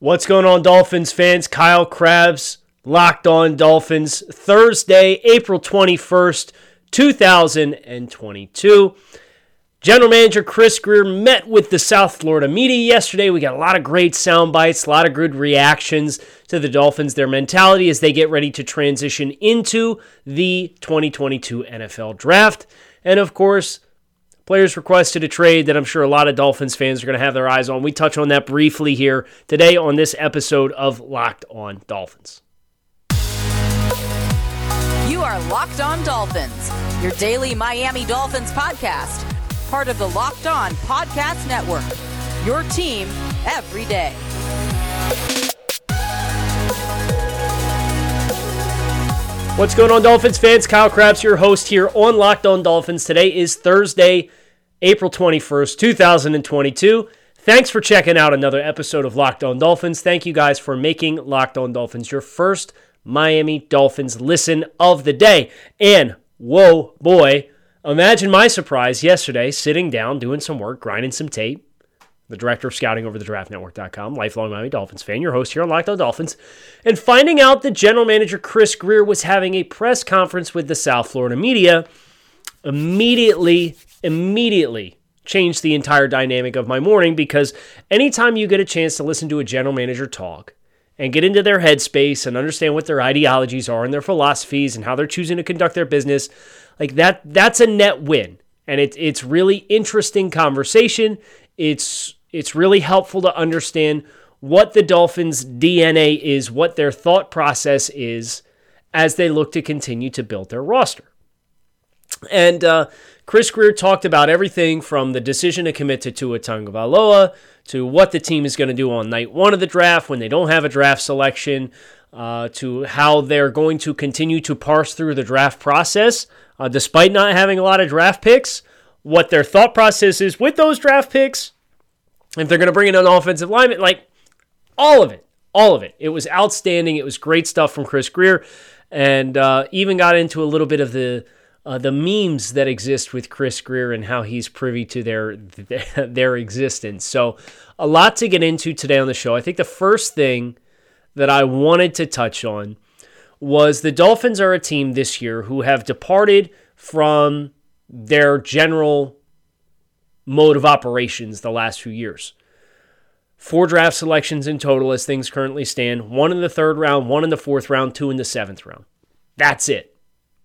What's going on, Dolphins fans? Kyle Crabbs, Locked On Dolphins, Thursday, April 21st, 2022. General Manager Chris Grier met with the South Florida media yesterday. We got a lot of great sound bites, a lot of good reactions to the Dolphins, their mentality as they get ready to transition into the 2022 NFL Draft. And of course, Players requested a trade that I'm sure a lot of Dolphins fans are going to have their eyes on. We touch on that briefly here today on this episode of Locked On Dolphins. You are Locked On Dolphins, your daily Miami Dolphins podcast, part of the Locked On Podcast Network. Your team every day. What's going on, Dolphins fans? Kyle Crabbs, your host here on Locked On Dolphins. Today is Thursday, April 21st, 2022. Thanks for checking out another episode of Locked On Dolphins. Thank you guys for making Locked On Dolphins your first Miami Dolphins listen of the day. And whoa, boy, imagine my surprise yesterday sitting down, doing some work, grinding some tape. The director of scouting over the draftnetwork.com, lifelong Miami Dolphins fan, your host here on Locked On Dolphins, and finding out that general manager Chris Grier was having a press conference with the South Florida media immediately immediately changed the entire dynamic of my morning because anytime you get a chance to listen to a general manager talk and get into their headspace and understand what their ideologies are and their philosophies and how they're choosing to conduct their business, like that that's a net win. And it's it's really interesting conversation. It's it's really helpful to understand what the Dolphins' DNA is, what their thought process is as they look to continue to build their roster. And uh, Chris Grier talked about everything from the decision to commit to Tua Tagovailoa to what the team is going to do on night one of the draft when they don't have a draft selection, uh, to how they're going to continue to parse through the draft process uh, despite not having a lot of draft picks, what their thought process is with those draft picks, if they're going to bring in an offensive lineman, like all of it, all of it. It was outstanding. It was great stuff from Chris Grier, and uh, even got into a little bit of the uh, the memes that exist with Chris Grier and how he's privy to their their existence. So, a lot to get into today on the show. I think the first thing that I wanted to touch on was the Dolphins are a team this year who have departed from their general mode of operations the last few years. Four draft selections in total as things currently stand one in the third round, one in the fourth round, two in the seventh round. That's it.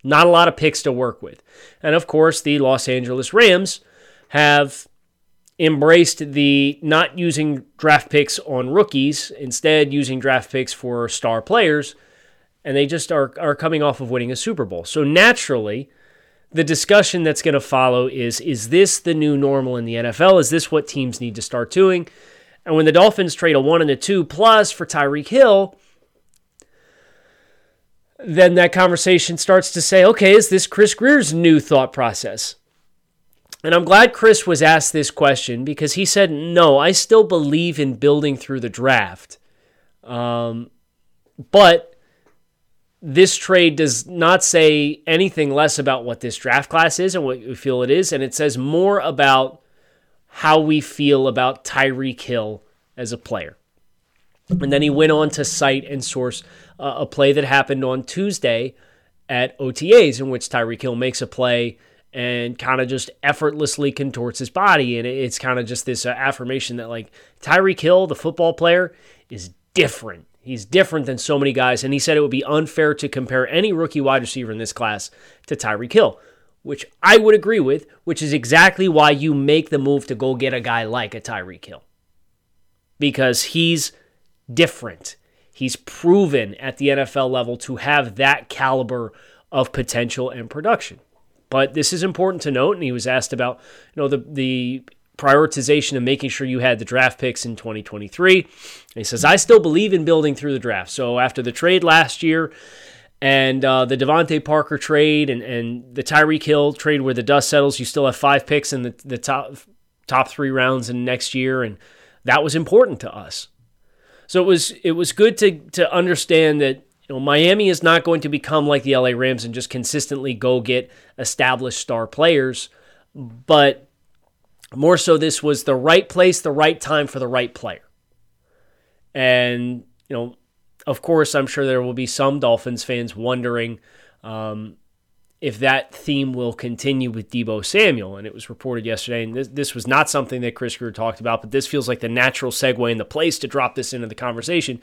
Not a lot of picks to work with. And of course, the Los Angeles Rams have embraced the not using draft picks on rookies, instead using draft picks for star players, and they just are, are coming off of winning a Super Bowl. So naturally, the discussion that's going to follow is is this the new normal in the NFL? Is this what teams need to start doing? And when the Dolphins trade a one and a two plus for Tyreek Hill, then that conversation starts to say, okay, is this Chris Grier's new thought process? And I'm glad Chris was asked this question because he said, no, I still believe in building through the draft. Um, but this trade does not say anything less about what this draft class is and what we feel it is. And it says more about how we feel about Tyreek Hill as a player. And then he went on to cite and source uh, a play that happened on Tuesday at OTAs, in which Tyreek Hill makes a play and kind of just effortlessly contorts his body. And it's kind of just this uh, affirmation that, like, Tyreek Hill, the football player, is different. He's different than so many guys. And he said it would be unfair to compare any rookie wide receiver in this class to Tyreek Hill, which I would agree with, which is exactly why you make the move to go get a guy like a Tyreek Hill. Because he's different. He's proven at the NFL level to have that caliber of potential and production. But this is important to note, and he was asked about, you know, the the prioritization of making sure you had the draft picks in 2023. And he says, I still believe in building through the draft. So after the trade last year and uh, the DeVante Parker trade and, and the Tyreek Hill trade where the dust settles, you still have five picks in the, the top top three rounds in next year. And that was important to us. So it was it was good to to understand that you know Miami is not going to become like the LA Rams and just consistently go get established star players, but more so this was the right place, the right time for the right player. And, you know, of course, I'm sure there will be some Dolphins fans wondering um, if that theme will continue with Deebo Samuel. And it was reported yesterday, and this, this was not something that Chris Grier talked about, but this feels like the natural segue and the place to drop this into the conversation.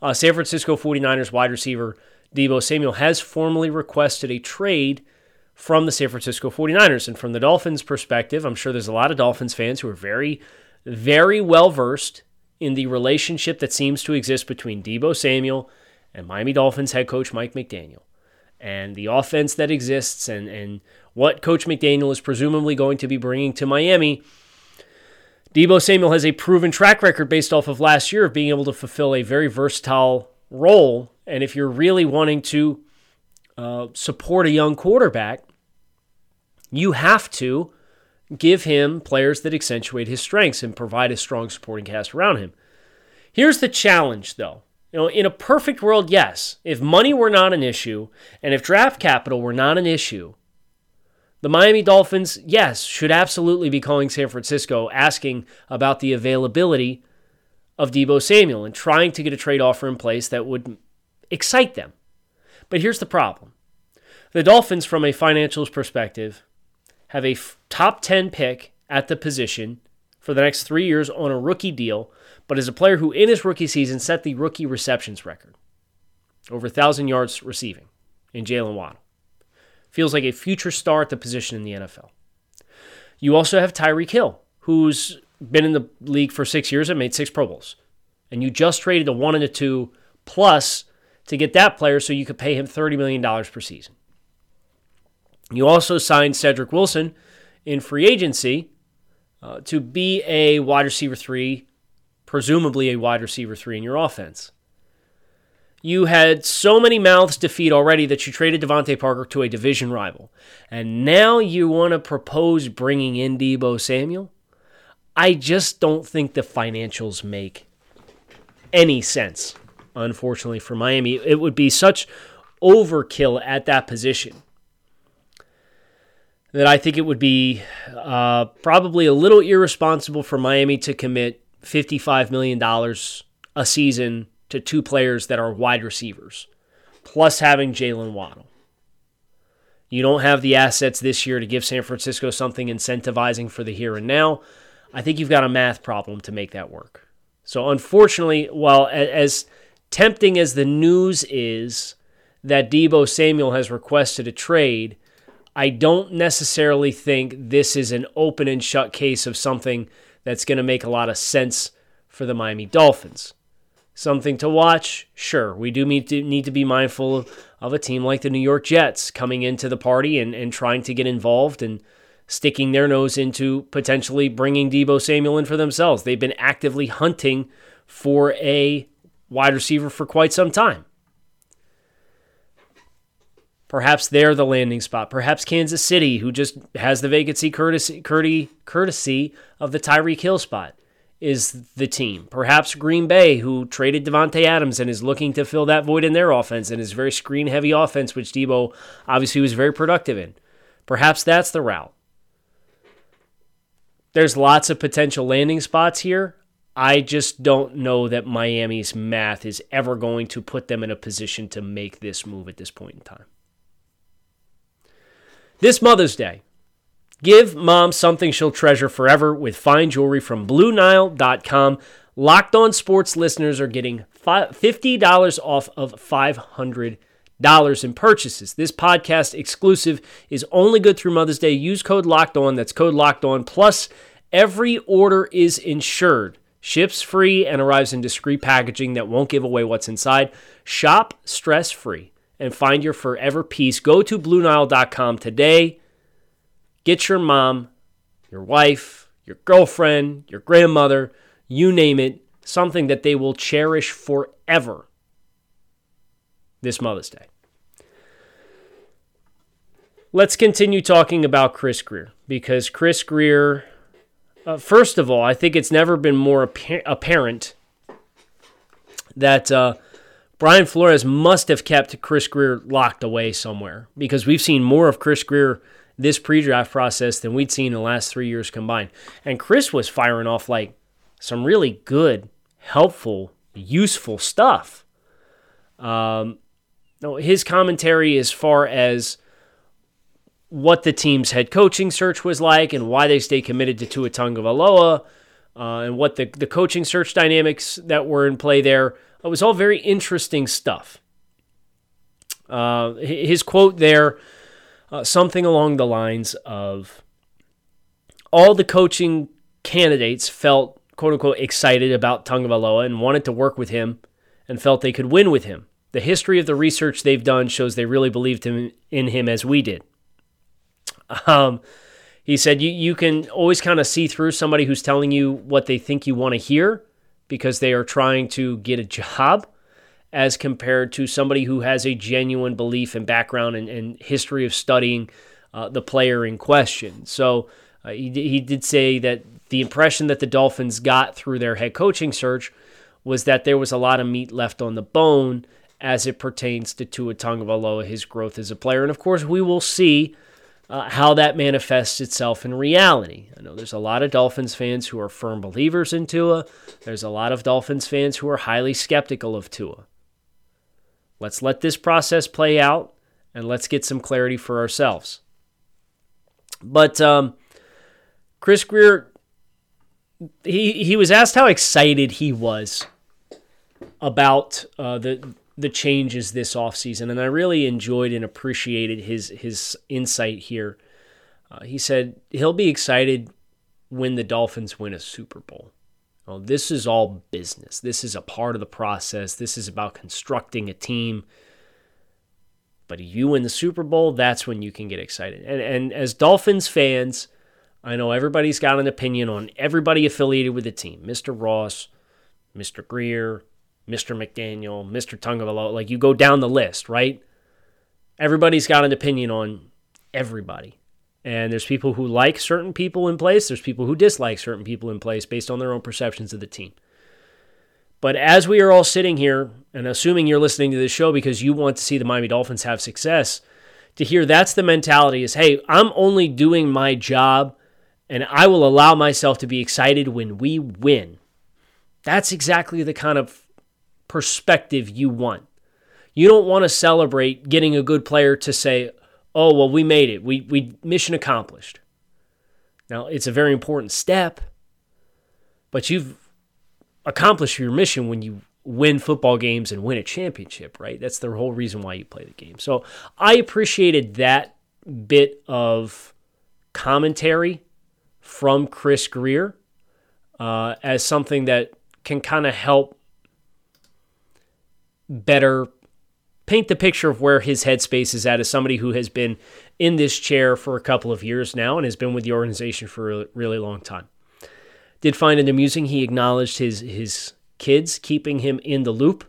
Uh, San Francisco 49ers wide receiver Deebo Samuel has formally requested a trade from the San Francisco 49ers. And from the Dolphins' perspective, I'm sure there's a lot of Dolphins fans who are very, very well versed in the relationship that seems to exist between Deebo Samuel and Miami Dolphins head coach Mike McDaniel and the offense that exists and, and what Coach McDaniel is presumably going to be bringing to Miami. Deebo Samuel has a proven track record based off of last year of being able to fulfill a very versatile role. And if you're really wanting to uh, support a young quarterback, you have to give him players that accentuate his strengths and provide a strong supporting cast around him. Here's the challenge, though. You know, in a perfect world, yes, if money were not an issue and if draft capital were not an issue, the Miami Dolphins, yes, should absolutely be calling San Francisco asking about the availability of Deebo Samuel and trying to get a trade offer in place that would excite them. But here's the problem the Dolphins, from a financials perspective, have a f- top 10 pick at the position for the next three years on a rookie deal, but is a player who, in his rookie season, set the rookie receptions record over 1,000 yards receiving in Jaylen Waddle. Feels like a future star at the position in the NFL. You also have Tyreek Hill, who's been in the league for six years and made six Pro Bowls. And you just traded a one and a two plus to get that player so you could pay him $30 million per season. You also signed Cedric Wilson in free agency uh, to be a wide receiver three, presumably a wide receiver three in your offense. You had so many mouths to feed already that you traded DeVante Parker to a division rival. And now you want to propose bringing in Deebo Samuel? I just don't think the financials make any sense, unfortunately, for Miami. It would be such overkill at that position that I think it would be uh, probably a little irresponsible for Miami to commit $55 million a season to two players that are wide receivers, plus having Jaylen Waddle. You don't have the assets this year to give San Francisco something incentivizing for the here and now. I think you've got a math problem to make that work. So, unfortunately, while as tempting as the news is that Deebo Samuel has requested a trade, I don't necessarily think this is an open and shut case of something that's going to make a lot of sense for the Miami Dolphins. Something to watch? Sure. We do need to, need to be mindful of a team like the New York Jets coming into the party and, and trying to get involved and sticking their nose into potentially bringing Deebo Samuel in for themselves. They've been actively hunting for a wide receiver for quite some time. Perhaps they're the landing spot. Perhaps Kansas City, who just has the vacancy courtesy, courtesy of the Tyreek Hill spot, is the team. Perhaps Green Bay, who traded Davante Adams and is looking to fill that void in their offense and is very screen heavy offense, which Deebo obviously was very productive in. Perhaps that's the route. There's lots of potential landing spots here. I just don't know that Miami's math is ever going to put them in a position to make this move at this point in time. This Mother's Day, give mom something she'll treasure forever with fine jewelry from BlueNile.com. Locked on sports listeners are getting $50 off of $500 in purchases. This podcast exclusive is only good through Mother's Day. Use code Locked On. That's code Locked On. Plus, every order is insured, ships free, and arrives in discreet packaging that won't give away what's inside. Shop stress free and find your forever peace. Go to BlueNile.com today. Get your mom, your wife, your girlfriend, your grandmother, you name it, something that they will cherish forever this Mother's Day. Let's continue talking about Chris Grier because Chris Grier, uh, first of all, I think it's never been more apparent that. Uh, Brian Flores must have kept Chris Grier locked away somewhere because we've seen more of Chris Grier this pre draft process than we'd seen in the last three years combined. And Chris was firing off like some really good, helpful useful stuff. Um, no, his commentary as far as what the team's head coaching search was like and why they stay committed to Tua Tagovailoa uh, and what the, the coaching search dynamics that were in play there. It was all very interesting stuff. Uh, his quote there, uh, something along the lines of all the coaching candidates felt quote unquote excited about Tagovailoa and wanted to work with him and felt they could win with him. The history of the research they've done shows they really believed him, in him as we did. Um, he said you, you can always kind of see through somebody who's telling you what they think you want to hear because they are trying to get a job as compared to somebody who has a genuine belief and background and, and history of studying uh, the player in question. So uh, he, he did say that the impression that the Dolphins got through their head coaching search was that there was a lot of meat left on the bone as it pertains to Tua Tagovailoa, his growth as a player. And of course, we will see uh, how that manifests itself in reality. I know there's a lot of Dolphins fans who are firm believers in Tua. There's a lot of Dolphins fans who are highly skeptical of Tua. Let's let this process play out and let's get some clarity for ourselves. But um, Chris Grier, he he was asked how excited he was about uh, the the changes this offseason, and I really enjoyed and appreciated his his insight here. Uh, he said he'll be excited when the Dolphins win a Super Bowl. Well, this is all business. This is a part of the process. This is about constructing a team. But you win the Super Bowl, that's when you can get excited. And and as Dolphins fans, I know everybody's got an opinion on everybody affiliated with the team. Mr. Ross, Mr. Grier, Mr. McDaniel, Mr. Tagovailoa. Like you go down the list, right? Everybody's got an opinion on everybody. And there's people who like certain people in place, there's people who dislike certain people in place based on their own perceptions of the team. But as we are all sitting here, and assuming you're listening to this show because you want to see the Miami Dolphins have success, to hear that's the mentality is hey, I'm only doing my job and I will allow myself to be excited when we win. That's exactly the kind of perspective you want. You don't want to celebrate getting a good player to say, "Oh, well, we made it. We we mission accomplished." Now, it's a very important step, but you've accomplished your mission when you win football games and win a championship, right? That's the whole reason why you play the game. So, I appreciated that bit of commentary from Chris Grier uh, as something that can kind of help better paint the picture of where his headspace is at as somebody who has been in this chair for a couple of years now and has been with the organization for a really long time. Did find it amusing. He acknowledged his his kids keeping him in the loop.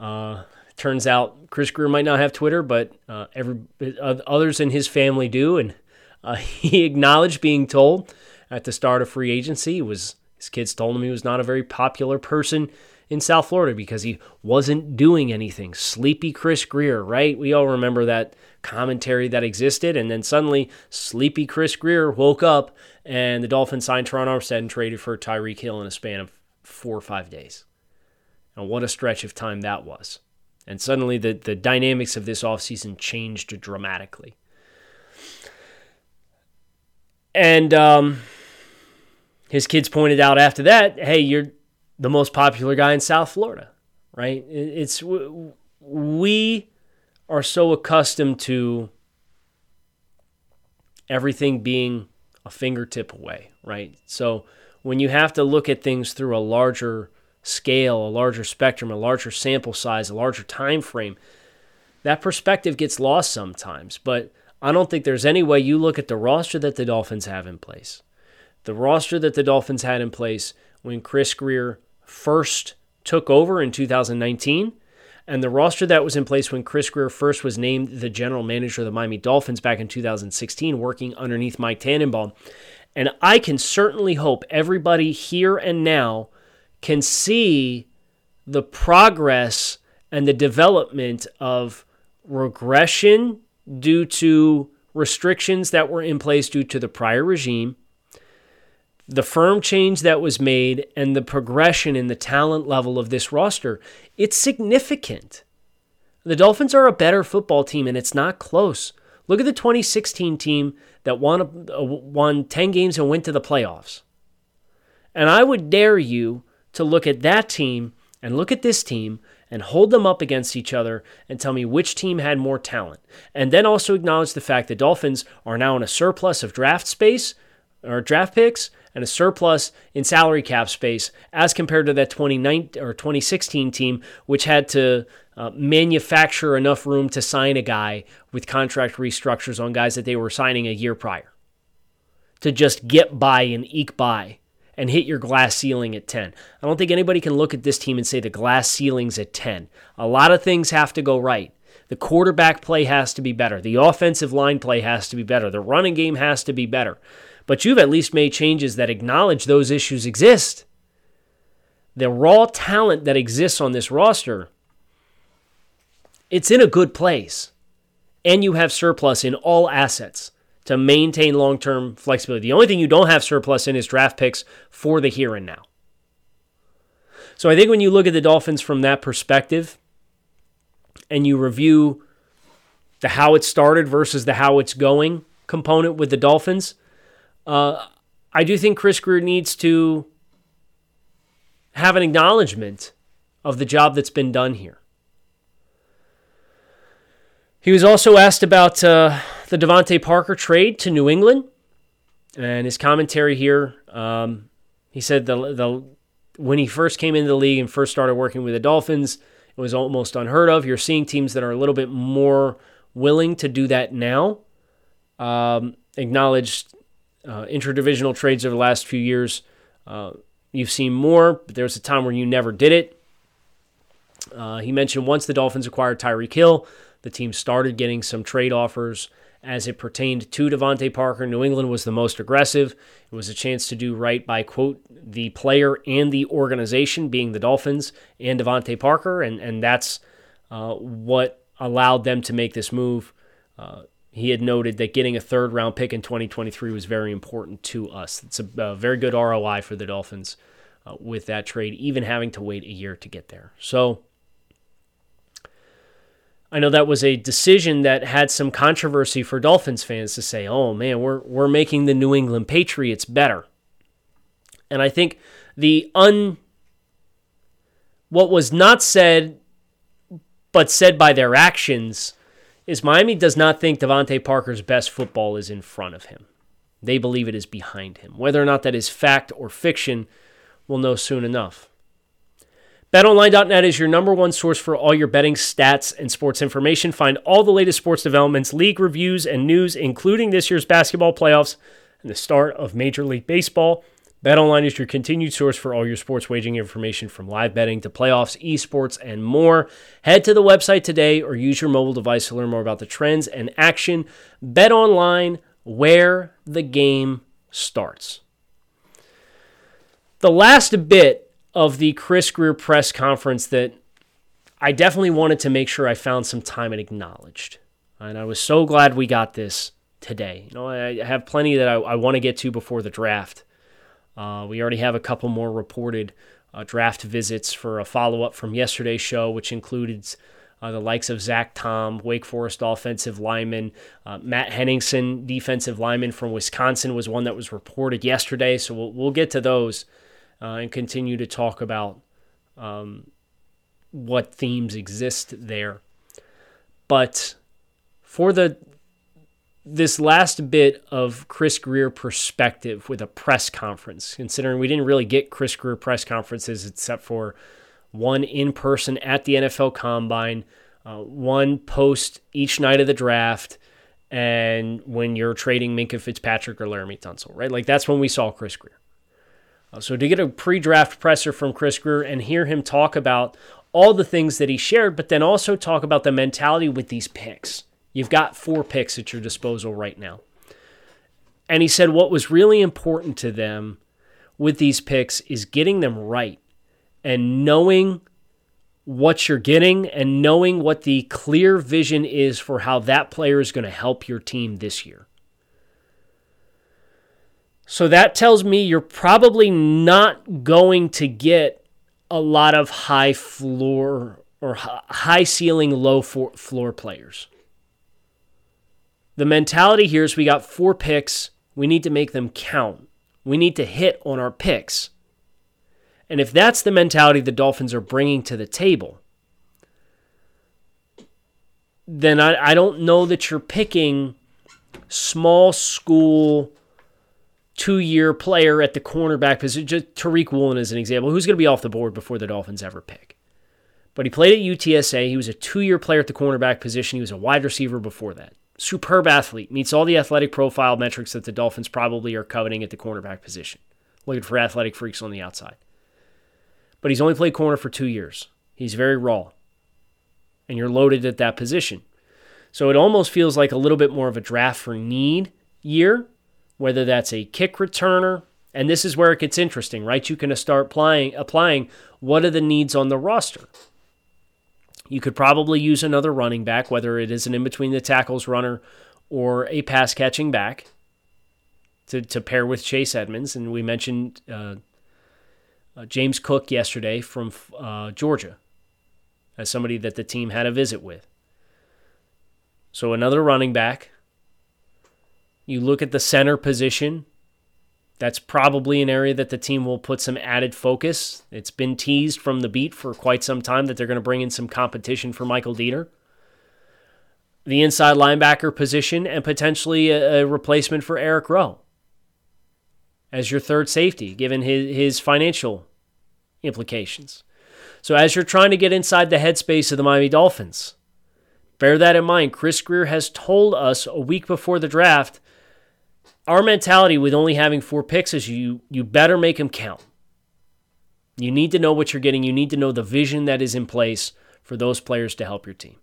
Uh, turns out Chris Grier might not have Twitter, but uh, every others in his family do, and uh, he acknowledged being told at the start of free agency was his kids told him he was not a very popular person in South Florida because he wasn't doing anything. Sleepy Chris Grier, right? We all remember that commentary that existed. And then suddenly, Sleepy Chris Grier woke up and the Dolphins signed Terron Armstead and traded for Tyreek Hill in a span of four or five days. And what a stretch of time that was. And suddenly, the, the dynamics of this offseason changed dramatically. And um, his kids pointed out after that hey, you're the most popular guy in South Florida, right? It's we are so accustomed to everything being a fingertip away, right? So when you have to look at things through a larger scale, a larger spectrum, a larger sample size, a larger time frame, that perspective gets lost sometimes. But I don't think there's any way you look at the roster that the Dolphins have in place. The roster that the Dolphins had in place when Chris Grier first took over in 2019, and the roster that was in place when Chris Grier first was named the general manager of the Miami Dolphins back in 2016, working underneath Mike Tannenbaum. And I can certainly hope everybody here and now can see the progress and the development of regression due to restrictions that were in place due to the prior regime the firm change that was made and the progression in the talent level of this roster, it's significant. The Dolphins are a better football team, and it's not close. Look at the 2016 team that won, uh, won 10 games and went to the playoffs. And I would dare you to look at that team and look at this team and hold them up against each other and tell me which team had more talent. And then also acknowledge the fact that Dolphins are now in a surplus of draft space or draft picks and a surplus in salary cap space as compared to that 2019 or 2016 team which had to uh, manufacture enough room to sign a guy with contract restructures on guys that they were signing a year prior to just get by and eke by and hit your glass ceiling at 10. I don't think anybody can look at this team and say the glass ceiling's at 10. A lot of things have to go right. The quarterback play has to be better. The offensive line play has to be better. The running game has to be better. But you've at least made changes that acknowledge those issues exist. The raw talent that exists on this roster, it's in a good place. And you have surplus in all assets to maintain long term flexibility. The only thing you don't have surplus in is draft picks for the here and now. So I think when you look at the Dolphins from that perspective and you review the how it started versus the how it's going component with the Dolphins, uh, I do think Chris Grier needs to have an acknowledgement of the job that's been done here. He was also asked about uh, the DeVante Parker trade to New England, and his commentary here. Um, he said the the when he first came into the league and first started working with the Dolphins, it was almost unheard of. You're seeing teams that are a little bit more willing to do that now. Um, acknowledged uh, interdivisional trades over the last few years. Uh, you've seen more, but there was a time where you never did it. Uh, he mentioned once the Dolphins acquired Tyreek Hill, the team started getting some trade offers as it pertained to DeVante Parker. New England was the most aggressive. It was a chance to do right by, quote, the player and the organization, being the Dolphins and DeVante Parker. And, and that's uh, what allowed them to make this move. Uh, he had noted that getting a third round pick in 2023 was very important to us. It's a, a very good ROI for the Dolphins uh, with that trade, even having to wait a year to get there. So, I know that was a decision that had some controversy for Dolphins fans to say, "Oh man, we're we're making the New England Patriots better." And I think the un what was not said but said by their actions is Miami does not think DeVante Parker's best football is in front of him. They believe it is behind him. Whether or not that is fact or fiction, we'll know soon enough. BetOnline.net is your number one source for all your betting stats and sports information. Find all the latest sports developments, league reviews, and news, including this year's basketball playoffs and the start of Major League Baseball. BetOnline is your continued source for all your sports wagering information from live betting to playoffs, esports, and more. Head to the website today or use your mobile device to learn more about the trends and action. BetOnline, where the game starts. The last bit of the Chris Grier press conference that I definitely wanted to make sure I found some time and acknowledged. And I was so glad we got this today. You know, I have plenty that I, I want to get to before the draft. Uh, we already have a couple more reported uh, draft visits for a follow up from yesterday's show, which included uh, the likes of Zach Tom, Wake Forest offensive lineman, uh, Matt Henningsen, defensive lineman from Wisconsin, was one that was reported yesterday. So we'll, we'll get to those uh, and continue to talk about um, what themes exist there. But for the this last bit of Chris Grier perspective with a press conference, considering we didn't really get Chris Grier press conferences except for one in person at the NFL Combine, uh, one post each night of the draft, and when you're trading Minkah Fitzpatrick or Laremy Tunsil, right? Like that's when we saw Chris Grier. Uh, so to get a pre-draft presser from Chris Grier and hear him talk about all the things that he shared, but then also talk about the mentality with these picks. You've got four picks at your disposal right now. And he said what was really important to them with these picks is getting them right and knowing what you're getting and knowing what the clear vision is for how that player is going to help your team this year. So that tells me you're probably not going to get a lot of high floor or high ceiling, low floor players. The mentality here is we got four picks. We need to make them count. We need to hit on our picks. And if that's the mentality the Dolphins are bringing to the table, then I, I don't know that you're picking small school two year player at the cornerback position. Just Tariq Woolen is an example. Who's going to be off the board before the Dolphins ever pick? But he played at UTSA. He was a two year player at the cornerback position. He was a wide receiver before that. Superb athlete. Meets all the athletic profile metrics that the Dolphins probably are coveting at the cornerback position. Looking for athletic freaks on the outside. But he's only played corner for two years. He's very raw. And you're loaded at that position. So it almost feels like a little bit more of a draft for need year whether that's a kick returner, and this is where it gets interesting, right? You can start applying, applying what are the needs on the roster. You could probably use another running back, whether it is an in between the tackles runner or a pass catching back to, to pair with Chase Edmonds. And we mentioned uh, uh, James Cook yesterday from uh, Georgia as somebody that the team had a visit with. So another running back, you look at the center position. That's probably an area that the team will put some added focus. It's been teased from the beat for quite some time that they're going to bring in some competition for Michael Deiter. The inside linebacker position and potentially a, a replacement for Eric Rowe as your third safety, given his, his financial implications. So, as you're trying to get inside the headspace of the Miami Dolphins, bear that in mind. Chris Grier has told us a week before the draft our mentality with only having four picks is you you better make them count. You need to know what you're getting. You need to know the vision that is in place for those players to help your team.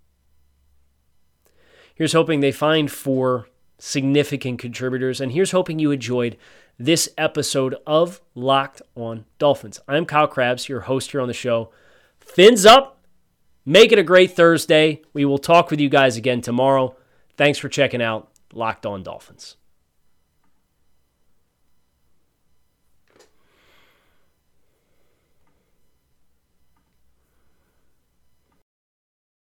Here's hoping they find four significant contributors, and here's hoping you enjoyed this episode of Locked On Dolphins. I'm Kyle Crabbs, your host here on the show. Fins up. Make it a great Thursday. We will talk with you guys again tomorrow. Thanks for checking out Locked On Dolphins.